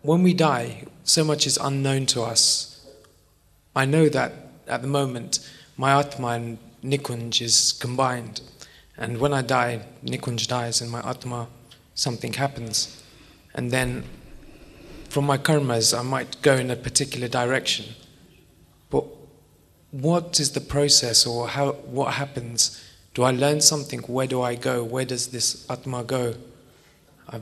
When we die, so much is unknown to us. I know that at the moment, my Atma and Nikunj is combined. And when I die, Nikunj dies, and my Atma, something happens. And then from my karmas, I might go in a particular direction. But what is the process, or how, what happens? Do I learn something? Where do I go? Where does this Atma go? i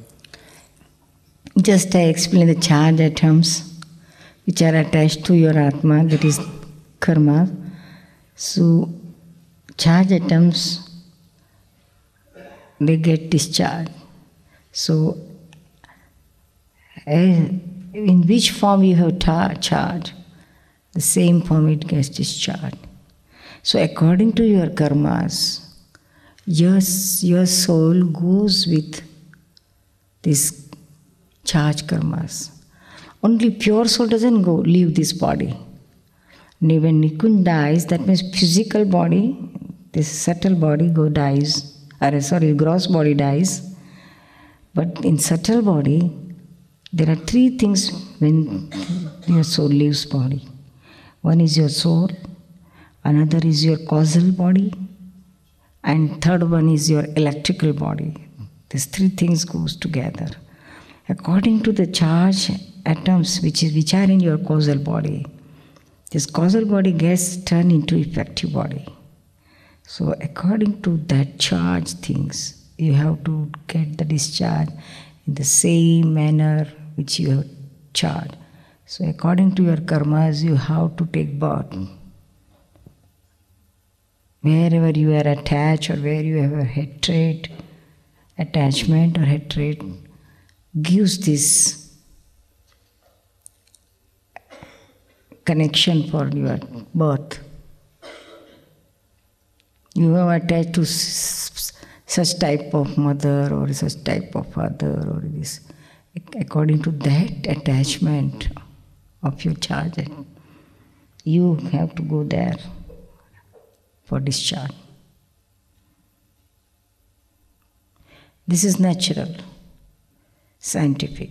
Just I explain the charge atoms which are attached to your Atma, that is karma. So, charge atoms, they get discharged. So, in which form you have tar- charge, the same form it gets discharged. So, according to your karmas, your, your soul goes with this charge karmas. Only pure soul doesn't go leave this body. When Nikunj dies, that means physical body, this subtle body go dies, or sorry, gross body dies. But in subtle body, there are three things when your soul leaves body. One is your soul, another is your causal body, and third one is your electrical body. These three things goes together. According to the charge atoms which, is, which are in your causal body, this causal body gets turned into effective body. So according to that charge things, you have to get the discharge in the same manner which you have charged. So according to your karmas, you have to take birth. Wherever you are attached or where you have a hatred, attachment or hatred, gives this connection for your birth. You have attached to such type of mother or such type of father or this. According to that attachment of your charge, you have to go there for discharge. This is natural, scientific.